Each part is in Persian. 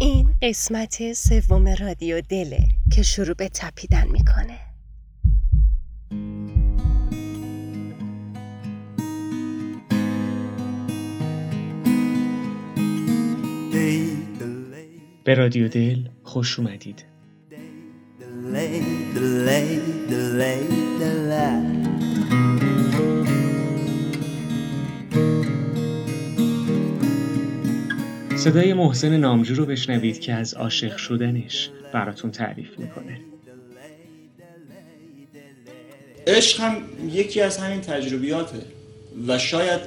این قسمت سوم رادیو دله که شروع به تپیدن می‌کنه. به رادیو دل خوش اومدید. صدای محسن نامجو رو بشنوید که از عاشق شدنش براتون تعریف می‌کنه. عشق هم یکی از همین تجربیاته و شاید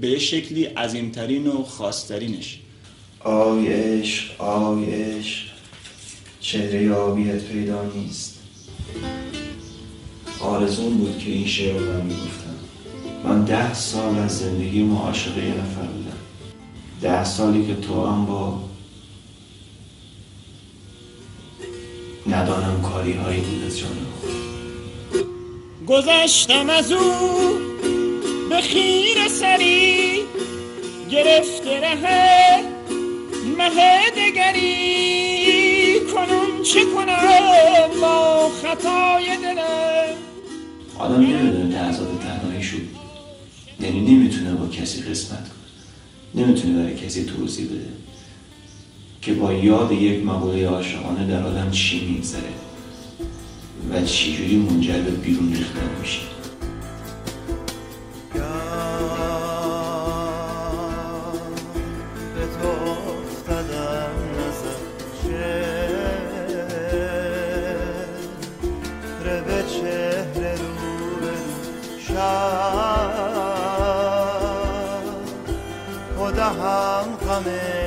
به شکلی عظیمترین و خاصترینش. آی عشق آی عشق چهره آبیت پیدا نیست. آرزون بود که این شعر رو من می‌گفتم. من ده سال از زندگی معاشق یه نفر بودم ده سالی که تو هم با ندانم کاری هایی بود از جان گذشتم از او به خیر سری گرفته ره مه دگری. کنون چه کنم با خطای دلم آدم نمی‌دونه لحظات تنهایی شد. یعنی نمی‌تونه با کسی قسمت کنه. نمی‌تونه برای کسی توضیح بده که با یاد یک مقوله عاشقانه در آدم چی میگذره و چجوری منجر به بیرون ریختن میشه. به coming.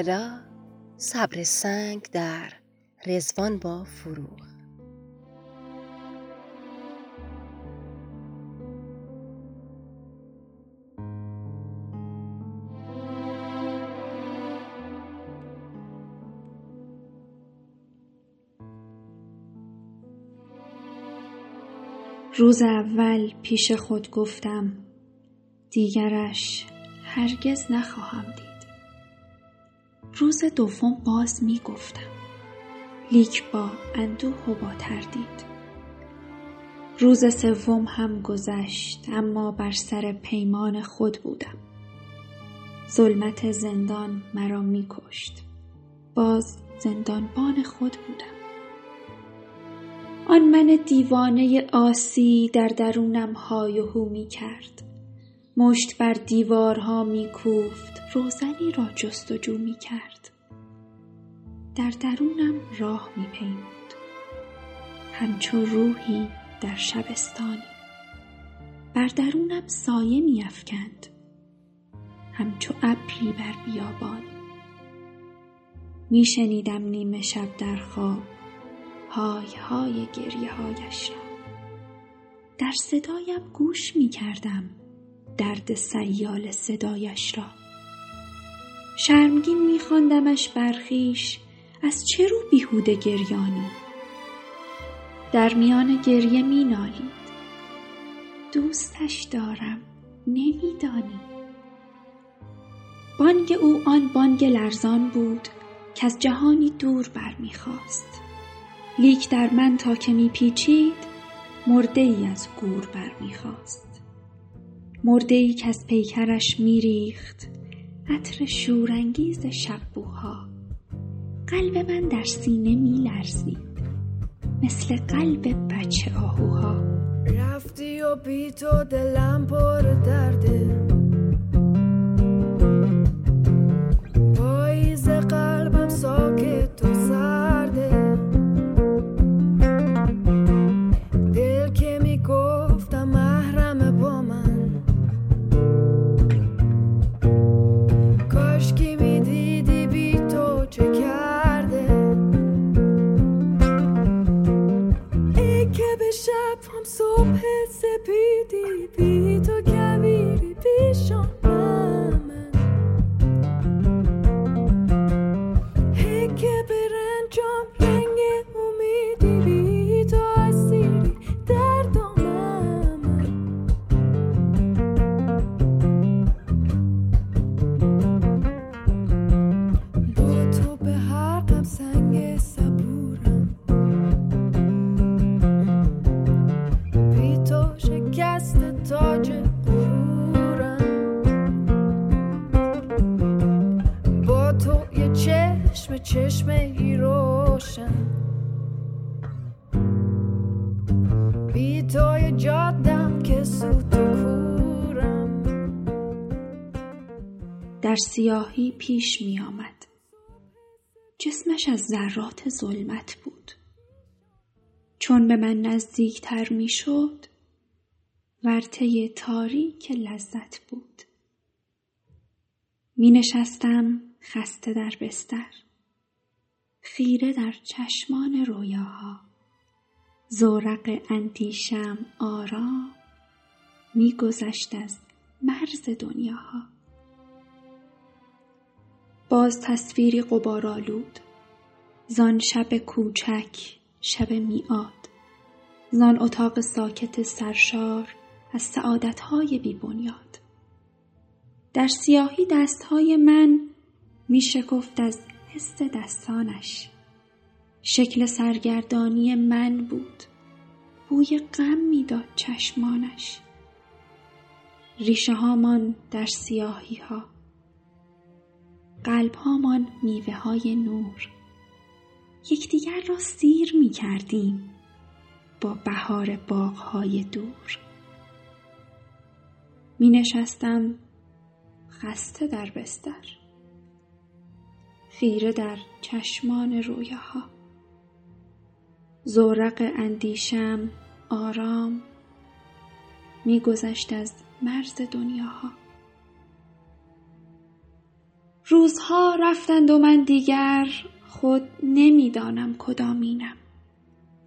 حالا صبر سنگ در رزوان با فروغ. روز اول پیش خود گفتم دیگرش هرگز نخواهم دید. روز دوم باز می گفتم. لیک با اندوه و با تردید. روز سوم هم گذشت اما بر سر پیمان خود بودم. ظلمت زندان مرا می کشت. باز زندانبان خود بودم. آن من دیوانه آسی در درونم های و هو می کرد. مشت بر دیوارها می کوفت. روزنی را جستجو می کرد. در درونم راه می پیمود. همچو روحی در شبستانی. بر درونم سایه می افکند. همچو ابری بر بیابانی. می شنیدم نیمه شب در خواب. های های گریه هایش را. در صدایم گوش می کردم. درد سیال صدایش را. شرمگین میخواندمش برخیش از چه رو بیهوده گریانی؟ در میان گریه مینالید. دوستش دارم نمیدانی. بانگ او آن بانگ لرزان بود که از جهانی دور برمیخواست لیک در من تا که میپیچید مرده ای از گور برمیخواست مرده ای که از پیکرش میریخت. عطر شورانگیز شبوها. قلب من در سینه میلرزید مثل قلب بچه آهوها. رفتی و بی تو دلم پر درده. سیاهی پیش می آمد. جسمش از ذرات ظلمت بود. چون به من نزدیکتر می شد ورطه تاریک لذت بود. می نشستم خسته در بستر. خیره در چشمان رویاها. زورق اندیشم آرام می گذشت از مرز دنیاها. باز تصویری غبارآلود زان شب کوچک شب میعاد. زان اتاق ساکت سرشار از سعادتهای بی بنیاد. در سیاهی دستهای من می شکفت از حس دستانش. شکل سرگردانی من بود. بوی غم می‌داد چشمانش. ریشه هامان در سیاهی ها قلب هامان میوه های نور. یکدیگر را سیر می کردیم با بهار باغ های دور. می نشستم خسته در بستر خیره در چشمان رویاها. زورق اندیشم آرام میگذشت از مرز دنیاها. روزها رفتند و من دیگر خود نمی‌دانم کدامینم.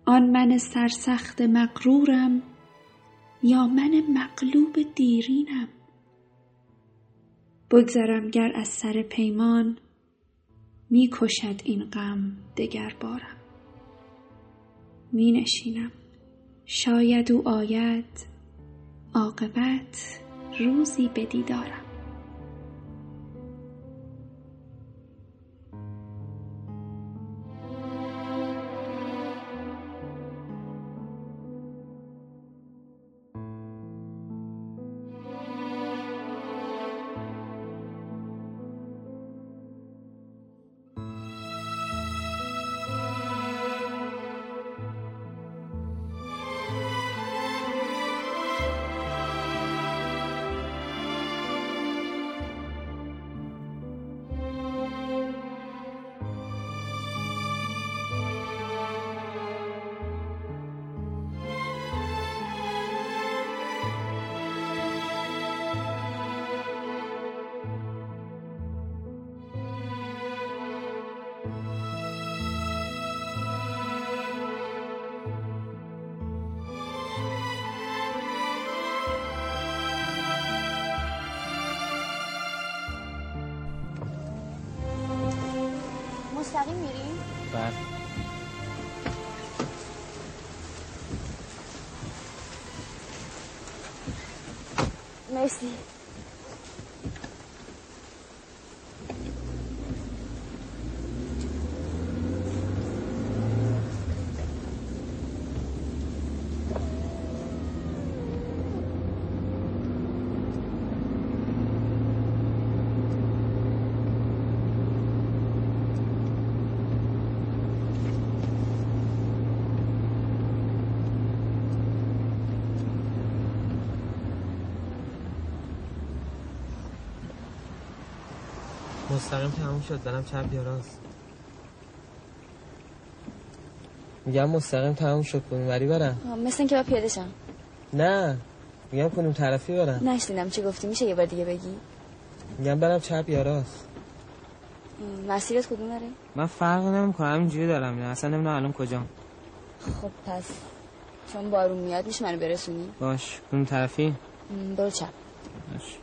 آن من سرسخت مغرورم یا من مغلوب دیرینم؟ بگذرم گر از سر پیمان می کشد این غم دگر بارم می نشینم شاید او آید عاقبت روزی به دیدارم. مرسی مستقیم تموم شد برم چپ یا راست. میگم مستقیم تموم شد کنیم وری برم. مثل اینکه با پیاده شم نه میگم کنیم طرفی برم. نشنیدم چی گفتی میشه یه بار دیگه بگی؟ میگم برم چپ یا راست. مسیرت کدوم داره؟ من فرق نمی‌کنم همینجوری دارم نه اصلا نمی‌دونم الان کجام خب پس چون بارون میاد میشه منو برسونی؟ باش کنیم طرفی؟ برو چپ. باش.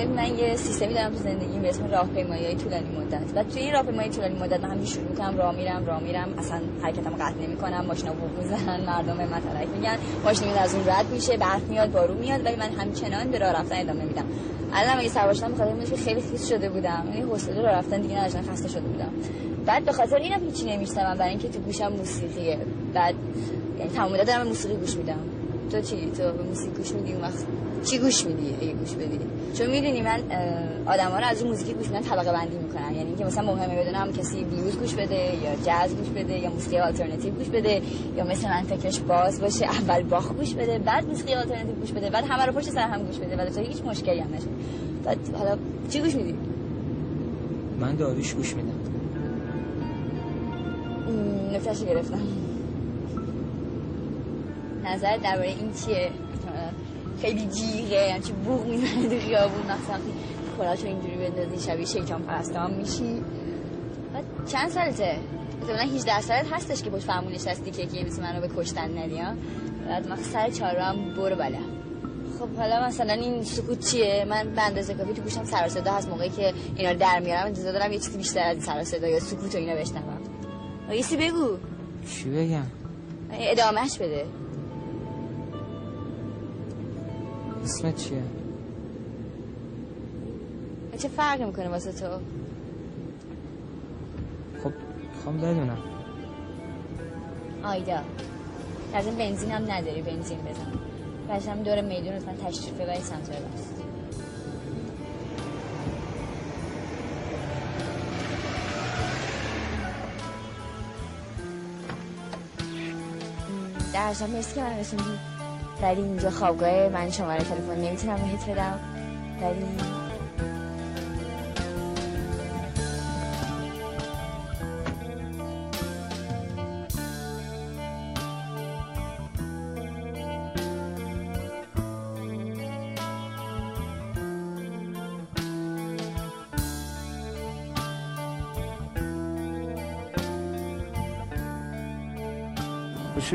ببین من یه سیستمی دارم تو زندگیم به اسم راهپیمایی طولانی مدت. و توی این راهپیمایی طولانی مدت من همین شروع می‌کنم راه میرم راه میرم. اصلا حرکتم قطع نمی‌کنم. ماشینا بوق می‌زنن مردم به من میگن. ماشین میاد از اون رد میشه برف میاد بارون میاد ولی من همچنان به راه رفتن ادامه میدم. الان اگه سوار شدم بخاطر اینکه خیلی خیس شده بودم. یعنی حوصله راه رفتن دیگه نداشتم خسته شده بودم. بعد به خاطر اینم هیچی نمیشتم برای اینکه تو گوشم موسیقیه. بعد یعنی تمام دارم موسیقی گوش میدم. تو چی؟ تو به موسیقی گوش میدی اون وقت؟ چی گوش میدی؟ اگه گوش بدی. چون می‌دونی من آدم ها رو از اون موزیکی گوش میدن طبقه بندی می‌کنن. یعنی اینکه مثلا مهمه بدونم کسی بلوز گوش بده یا جاز گوش بده یا موسیقی آلترناتیو گوش بده یا مثل من فکرش باز باشه اول باخ گوش بده بعد موسیقی آلترناتیو گوش بده بعد همه رو پشت سر هم گوش بده ولی تو هیچ مشکلی هم نشه. بعد حالا چی گوش میدی؟ من داریش گوش میدم. نکتهش گرفتم. نظر درباره این چیه؟ خیلی جیغه همچی بوغ می‌زنه تو خیابون مثلا کلاشو اینجوری بندازی شبیه شیطان پرستان میشی. بعد چند سالته؟ مثلا 18 سالت هستش که پشت فرمون نشستی که یکی مثل منو به کشتن ندی ها؟ بعد من سر چهارو هم برو بله خب حالا مثلا این سکوت چیه؟ من به اندازه کافی تو گوشم سر صدا هست. موقعی که اینا رو در میارم انتظار دارم یه چیزی بیشتر از سر صدا یا سکوت و اینا بشنوم. یه بگو. چی بگم؟ ادامهش بده. اسمت چیه؟ چه فرقی می‌کنه واسه تو؟ خب می‌خوام بدونم. آیدا از این بنزین هم نداری بنزین بزن بچم دور میدون لطفا تشریف ببری سمت راست. در مرسی که من رسوندی. ولی اینجا خوابگاه من شماره تلفن نمی‌تونم بهت بدم. ولی خوش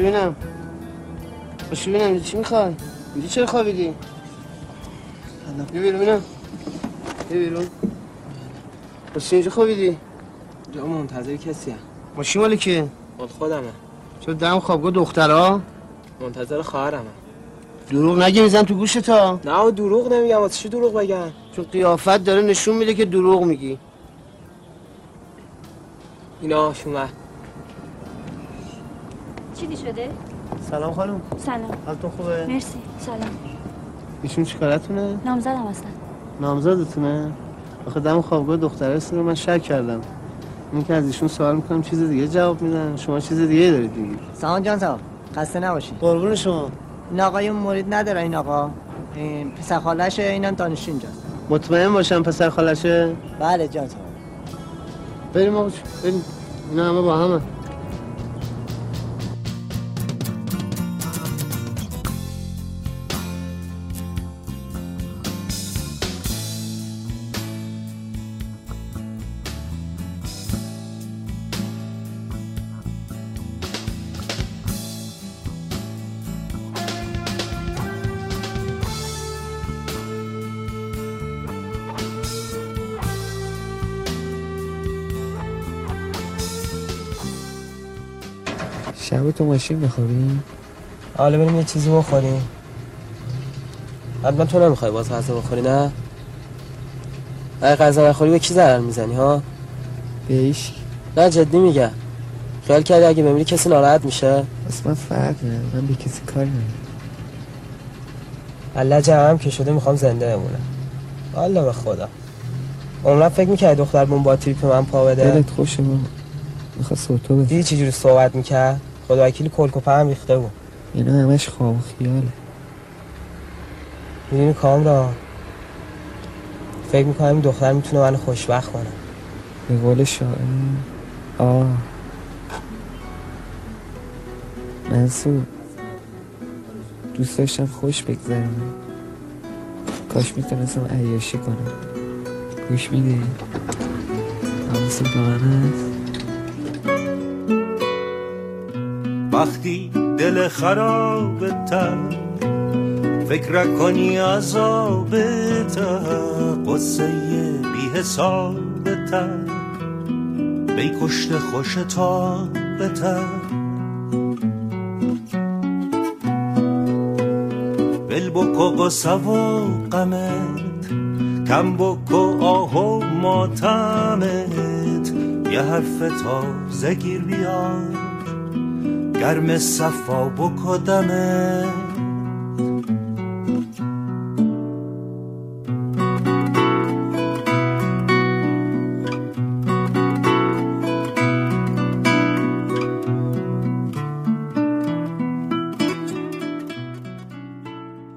خوش ببینم چی می‌خوای؟ اینجا چرا خوابیدی؟ بیا بیرون ببینم بیا بیرون خوش اینجا خوابیدی؟ جا منتظر کسی هم ماشین مال کیه؟ مال خودمه چرا دم خوابگاه دخترها؟ منتظر خواهرمه دروغ نگی میزن تو گوش تا نه دروغ نمیگم واسه چی دروغ بگم چون قیافت داره نشون میده که دروغ میگی اینا شما چی شده؟ سلام خانم. سلام. حالتون خوبه؟ مرسی. سلام. ایشون چی کارتونه؟ نامزدم هستن نامزدتونه؟ آخه دم خوابگاه دختره رو من شک کردم. این که از ایشون سوال می‌کنم چیز دیگه جواب میدن؟ شما چیز دیگه دارید میگید. سامان جان صاحب خسته نباشید قربون شما. این آقای مورد نداره این آقا. این پسر خالشه اینا دانشجو اینجاست. مطمئن باشم پسر خالشه بله جان صاحب بریم آقا بریم. اینا همه با همه. شب تو ماشین بخوابیم حالا بریم یه چیزی بخوریم. حتما تو نمی‌خوای باز غذا بخوری نه؟ اگه غذا نخوری به کی ضرر می‌زنی ها؟ بهش نه جدی میگم. خیال کردی اگه بمیری کسی ناراحت میشه؟ بس من فرق نه من به کسی کاری ندارم. الله جمعم که شده می‌خوام زنده بمونم. والا به خدا. عمرم فکر می‌کردی دختر بون با تریپ من پا بده؟ دلت خوشه ما می‌خواد سوتو بده دیدی چجوری صحبت می‌کرد؟ خدا وکیلی کلکوپه هم ریخته بود. اینا همش خواب و خیاله. می‌دونی کامران؟ فکر می‌کنم این دختر می‌تونه منو خوشبخت کنه. به قول شاعر. آه. منصور دوست داشتم خوش بگذرم. کاش می‌تونستم عیاشی کنم. گوش میدی؟ حواست به وقتی دل خراب تر فکر کنی عذاب تر قصه بی حساب تر. بی کشت خوش تا بتر بل بکو قصه و غمت کم بکو آه و ماتمت. یه حرف تازه گیر بیار. گرم صفا بکو دمت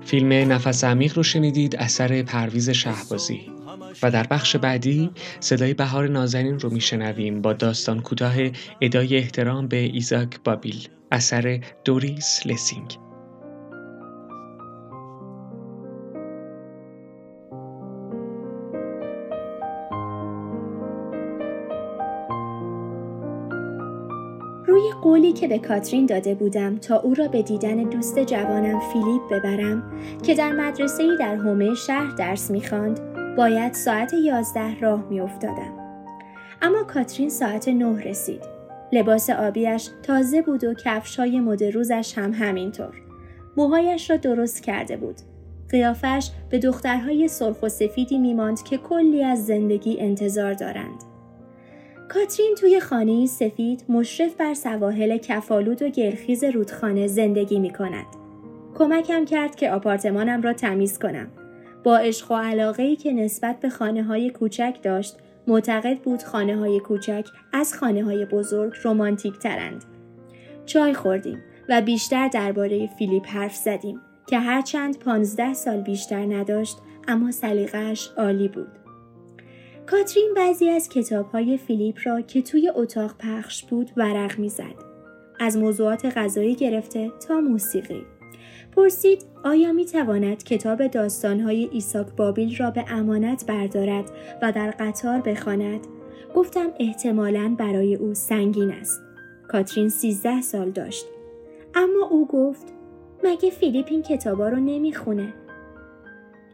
فیلم نفس عمیق رو شنیدید اثر پرویز شهبازی. و در بخش بعدی صدای بهار نازنین رو میشنویم با داستان کوتاه ادای احترام به ایزاک بابیل. اثر دوریس لسینگ. روی قولی که به کاترین داده بودم تا او را به دیدن دوست جوانم فیلیپ ببرم که در مدرسه در حومه شهر درس می‌خواند باید ساعت یازده راه میافتادم. اما کاترین ساعت نه رسید. لباس آبیش تازه بود و کفش های مد روزش هم همینطور موهایش را درست کرده بود قیافش به دخترهای سرخ و سفیدی میماند که کلی از زندگی انتظار دارند کاترین توی خانه سفید مشرف بر سواحل کفالود و گلخیز رودخانه زندگی می کند. کمکم کرد که آپارتمانم را تمیز کنم. با عشق و علاقه که نسبت به خانه های کوچک داشت، معتقد بود خانه های کوچک از خانه های بزرگ رومانتیک ترند. چای خوردیم و بیشتر درباره فیلیپ حرف زدیم که هرچند پانزده سال بیشتر نداشت اما سلیقه‌اش عالی بود. کاترین بعضی از کتابهای فیلیپ را که توی اتاق پخش بود ورق می‌زد. از موضوعات غذایی گرفته تا موسیقی. پرسید آیا می تواند کتاب داستانهای ایساک بابیل را به امانت بردارد و در قطار بخواند؟ گفتم احتمالاً برای او سنگین است. کاترین سیزده سال داشت. اما او گفت مگه فیلیپ این کتابا رو نمی‌خونه؟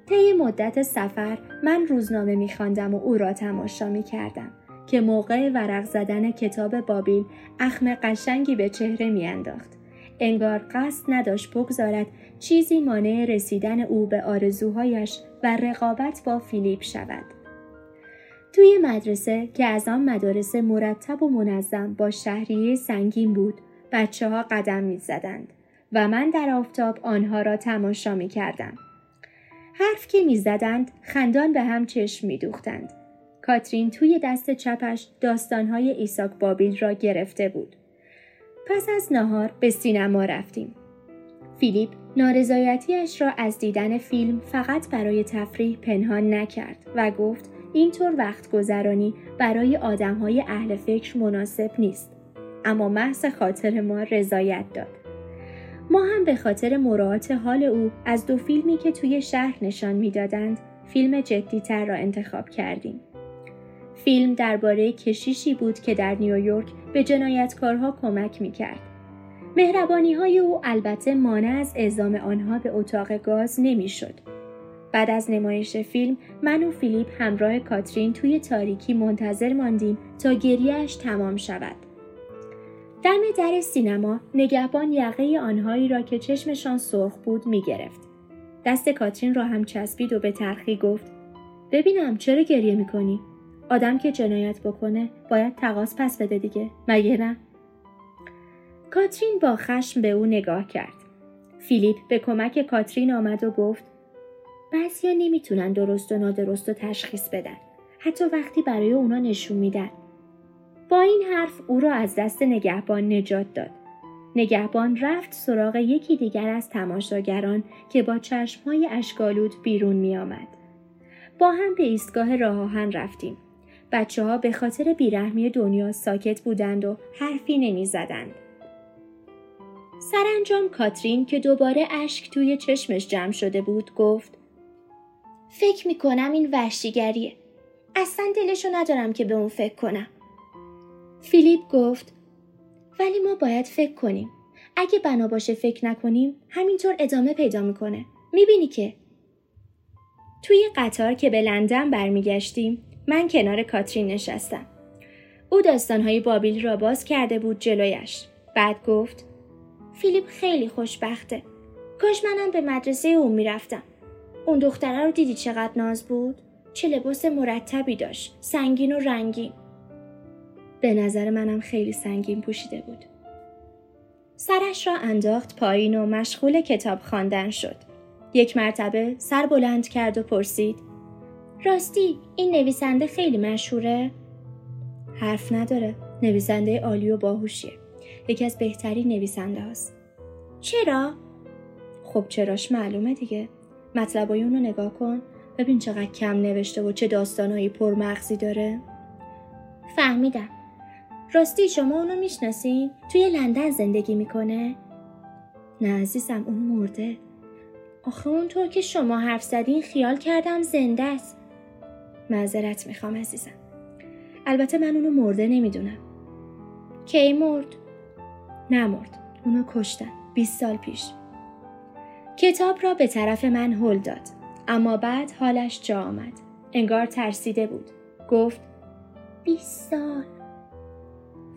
طی مدت سفر من روزنامه میخواندم و او را تماشا می‌کردم که موقع ورق زدن کتاب بابیل اخم قشنگی به چهره میانداخت انگار قصد نداشت بگذارد چیزی مانع رسیدن او به آرزوهایش و رقابت با فیلیپ شود توی مدرسه که از آن مدارس مرتب و منظم با شهریه سنگین بود بچه ها قدم می زدند و من در آفتاب آنها را تماشا می کردم. حرف که می زدند خندان به هم چشم می دوختند. کاترین توی دست چپش داستانهای ایساک بابیل را گرفته بود. پس از نهار به سینما رفتیم. فیلیپ نارضایتیش را از دیدن فیلم فقط برای تفریح پنهان نکرد و گفت اینطور وقت گذرانی برای آدمهای اهل فکر مناسب نیست. اما محض خاطر ما رضایت داد. ما هم به خاطر مراعات حال او از دو فیلمی که توی شهر نشان می‌دادند فیلم جدیتر را انتخاب کردیم. فیلم درباره کشیشی بود که در نیویورک به جنایتکارها کمک می‌کرد. مهربانی های او البته مانع از اعزام آنها به اتاق گاز نمی‌شد. بعد از نمایش فیلم من و فیلیپ همراه کاترین توی تاریکی منتظر ماندیم تا گریهش تمام شود. دم در سینما نگهبان یقه آنهایی را که چشمشان سرخ بود می گرفت. دست کاترین را هم چسبید و به ترخی گفت ببینم چرا گریه می‌کنی؟ آدم که جنایت بکنه باید تقاس پس بده دیگه مگه نه؟ کاترین با خشم به او نگاه کرد. فیلیپ به کمک کاترین آمد و گفت بعضیا نمی‌تونن درست و نادرست و تشخیص بدن. حتی وقتی برای اونا نشون میدن. با این حرف او را از دست نگهبان نجات داد. نگهبان رفت سراغ یکی دیگر از تماشاگران که با چشمهای اشکالود بیرون می آمد. با هم به ایستگاه راه آهن رفتیم. بچه ها به خاطر بیرحمی دنیا ساکت بودند و حرفی نمی زدند. سرانجام کاترین که دوباره اشک توی چشمش جمع شده بود گفت فکر می کنم این وحشیگریه. اصلا دلشو ندارم که به اون فکر کنم. فیلیپ گفت ولی ما باید فکر کنیم. اگه بنا باشه فکر نکنیم همینطور ادامه پیدا می‌کنه. می‌بینی که توی قطار که به لندن برمیگشتیم من کنار کاترین نشستم. او داستانهای بابیل را باز کرده بود جلویش. بعد گفت فیلیپ خیلی خوشبخته. کاش منم به مدرسه اون می‌رفتم. اون دختره رو دیدی چقدر ناز بود؟ چه لباس مرتبی داشت. سنگین و رنگین. به نظر منم خیلی سنگین پوشیده بود. سرش را انداخت پایین و مشغول کتاب خواندن شد. یک مرتبه سر بلند کرد و پرسید راستی این نویسنده خیلی مشهوره؟ حرف نداره. نویسنده عالی و باهوشیه. یکی از بهترین نویسنده هاست. چرا؟ خب چراش معلومه دیگه. مطلبای اونو نگاه کن. ببین چقدر کم نوشته و چه داستانهایی پرمغزی داره. فهمیدم. راستی شما اونو می‌شناسین؟ توی لندن زندگی می‌کنه؟ نه عزیزم اون مرده. آخه اونطور که شما حرف زدین خیال کردم زنده است. معذرت می‌خوام عزیزم. البته من اونو مرده نمی‌دونم. کی مرد؟ نمرد. اونو کشتن. 20 سال پیش. کتاب را به طرف من هل داد. اما بعد حالش جا آمد. انگار ترسیده بود. گفت 20 سال.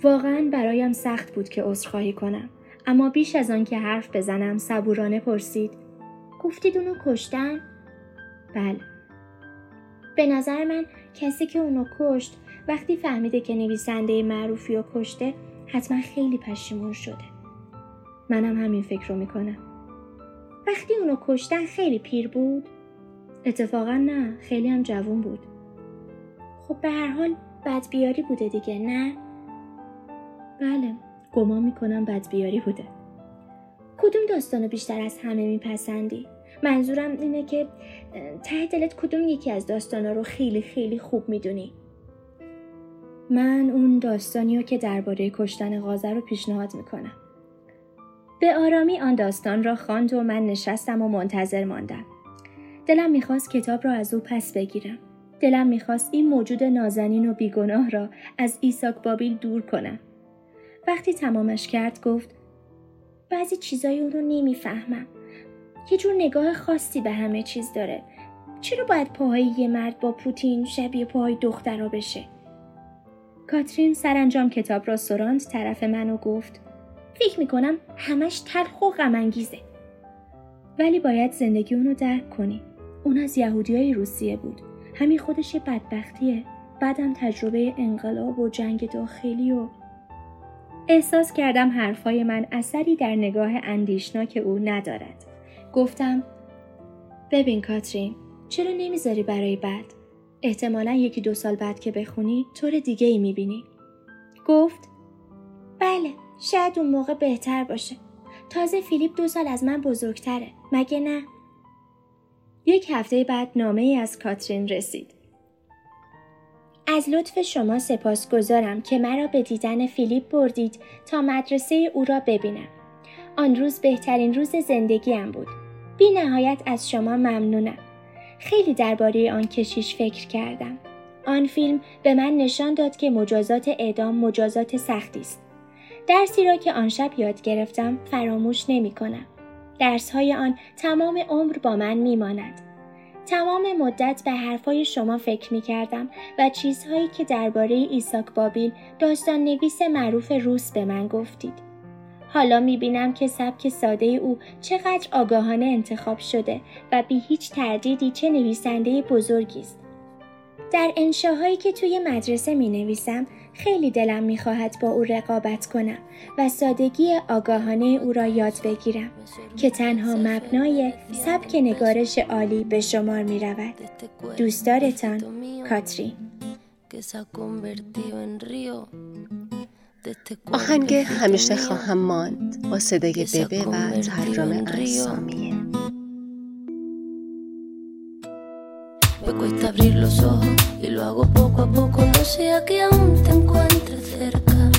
واقعا برایم سخت بود که عذرخواهی کنم. اما بیش از آن که حرف بزنم صبورانه پرسید گفتید اونو کشتن؟ بله. به نظر من کسی که اونو کشت وقتی فهمیده که نویسنده معروفی رو کشته حتما خیلی پشیمون شده. منم همین فکر رو می‌کنم. وقتی اونو کشتن خیلی پیر بود؟ اتفاقا نه خیلی هم جوون بود. خب به هر حال بدبیاری بوده دیگه نه؟ بله گمان می‌کنم بدبیاری بوده. کدوم داستانو بیشتر از همه میپسندی؟ منظورم اینه که ته دلت کدوم یکی از داستانا رو خیلی خیلی خوب می‌دونی؟ من اون داستانی رو که درباره کشتن غازه رو پیشنهاد می‌کنم. به آرامی آن داستان را خواند و من نشستم و منتظر ماندم. دلم می‌خواست کتاب را از او پس بگیرم. دلم می‌خواست این موجود نازنین و بیگناه را از ایساک بابیل دور کنم. وقتی تمامش کرد گفت بعضی چیزای اون رو نمی‌فهمم. یه جور نگاه خاصی به همه چیز داره. چرا باید پاهای یه مرد با پوتین شبیه پاهای دخترا بشه؟ کاترین سرانجام کتاب را سراند طرف من و گفت فکر می‌کنم همش تلخ و غمانگیزه. ولی باید زندگی اونو درک کنی. اون از یهودیای روسیه بود. همین خودش یه بدبختیه. بعدم تجربه انقلاب و جنگ داخلی و احساس کردم حرفای من اثری در نگاه اندیشناک او ندارد. گفتم ببین کاترین چرا نمی‌ذاری برای بعد؟ احتمالا یکی دو سال بعد که بخونی طور دیگه ای می‌بینی. گفت بله شاید اون موقع بهتر باشه. تازه فیلیپ دو سال از من بزرگتره. مگه نه؟ یک هفته بعد نامه ای از کاترین رسید. از لطف شما سپاس گذارم که مرا به دیدن فیلیپ بردید تا مدرسه او را ببینم. آن روز بهترین روز زندگیم بود. بی نهایت از شما ممنونم. خیلی درباره آن کشیش فکر کردم. آن فیلم به من نشان داد که مجازات اعدام مجازات سختی است. درسی را که آن شب یاد گرفتم فراموش نمی کنم. درس های آن تمام عمر با من می ماند. تمام مدت به حرفای شما فکر می کردم و چیزهایی که درباره ایساک بابیل داستان نویس معروف روس به من گفتید. حالا می بینم که سبک ساده او چقدر آگاهانه انتخاب شده و بی هیچ تردیدی چه نویسنده بزرگی است. در انشاهایی که توی مدرسه می نویسم خیلی دلم می خواهد با او رقابت کنم و سادگی آگاهانه او را یاد بگیرم که تنها مبنای سبک نگارش عالی به شمار می رود. دوستدارتان کاترین آهنگ همیشه خواهم ماند با صدای ببه و ترانه انسامیه Me cuesta abrir los ojos y lo hago poco a poco. No sea que aún te encuentre cerca.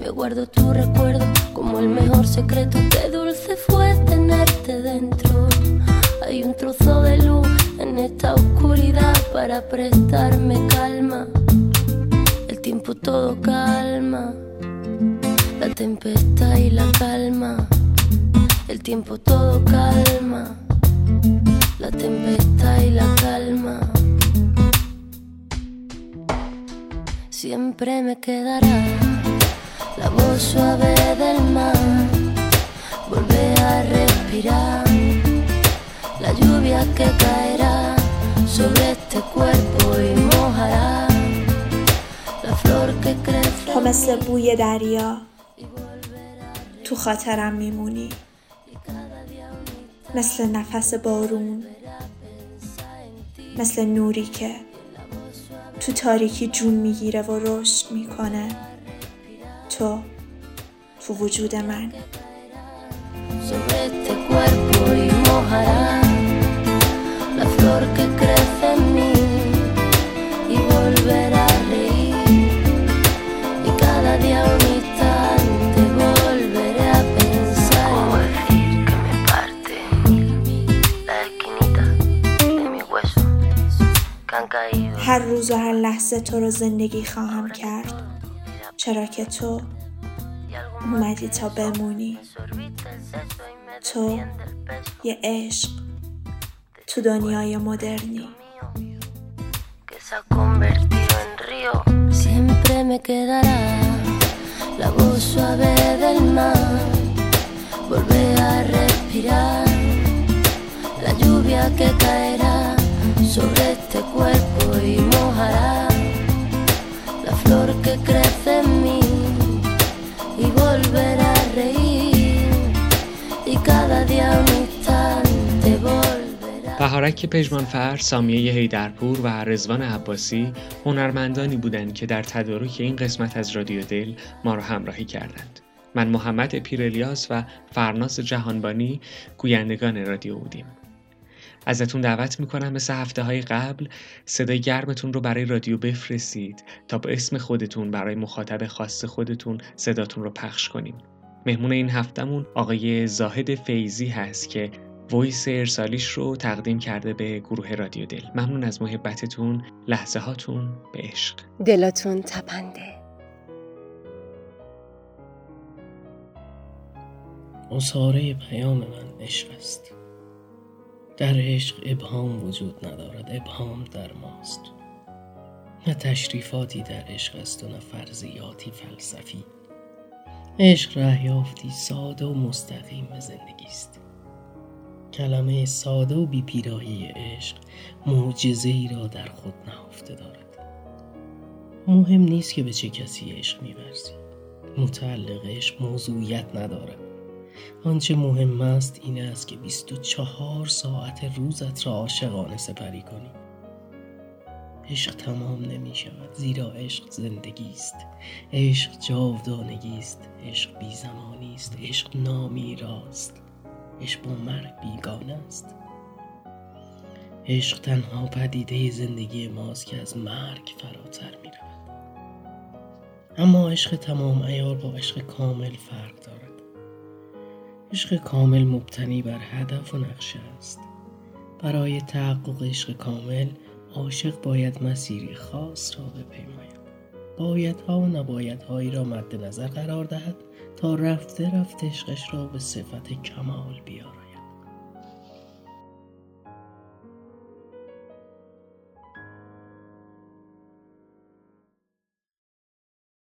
Me guardo tu recuerdo como el mejor secreto. Qué dulce fue tenerte dentro. Hay un trozo de luz en esta oscuridad para prestarme calma. El tiempo todo calma. Tempestad y la calma. El tiempo todo calma la tempestad y la calma. Siempre me quedará la voz suave del mar, volver a respirar, la lluvia que caerá sobre este cuerpo y mojará la flor que crece. تو خاطرم میمونی. مثل نفس بارون مثل نوری که تو تاریکی جون می‌گیره و رشد می‌کنه. تو تو وجود من. Sobre este cuerpo y mojará la flor que crece. هر روز و هر لحظه تو رو زندگی خواهم کرد چرا که تو اومدی تا بمونی تو یه عشق تو دنیای مدرنی. Siempre me quedará la voz suave del mar, volver a respirar, la lluvia que caerá sobre este cuerpo y mojará la flor que crece en mí y volverá a reír y cada día un instante volverá. بهارک پژمانفر، سامیه هیدرپور و رزوان عباسی هنرمندانی بودند که در تدارک این قسمت از رادیو دل ما را همراهی کردند. من محمد اپیرلیاس و فرناز جهانبانی گویندگان رادیو بودیم. ازتون دعوت می‌کنم مثل هفته های قبل صدای گرمتون رو برای رادیو بفرستید تا با اسم خودتون برای مخاطب خاص خودتون صداتون رو پخش کنیم. مهمون این هفتمون آقای زاهد فیزی هست که ویس ارسالیش رو تقدیم کرده به گروه رادیو دل. ممنون از محبتتون لحظه هاتون به عشق. دلاتون تپنده. اصاره پیام من عشق است. در عشق ابهام وجود ندارد ابهام در ماست. نه تشریفاتی در عشق است و نه فرضیاتی فلسفی. عشق رهیافتی ساده و مستقیم به زندگی است. کلمه ساده و بی پیراهی عشق معجزه ای را در خود نهفته دارد. مهم نیست که به چه کسی عشق میورزی. متعلق عشق موضوعیت ندارد. آنچه مهم است این است که 24 ساعت روزت را عاشقانه سپری کنی. عشق تمام نمی شود زیرا عشق زندگی است. عشق جاودانگی است عشق بی زمانی است عشق نامیراست عشق با مرگ بیگانه است. عشق تنها پدیده زندگی ماست که از مرگ فراتر می رود. اما عشق تمام ایار با عشق کامل فرق دارد. عشق کامل مبتنی بر هدف و نقشه است. برای تحقق عشق کامل عاشق باید مسیری خاص را بپیماید. بایدها و نبایدهایی را مد نظر قرار دهد تا رفته رفته عشقش را به صفت کمال بیاراید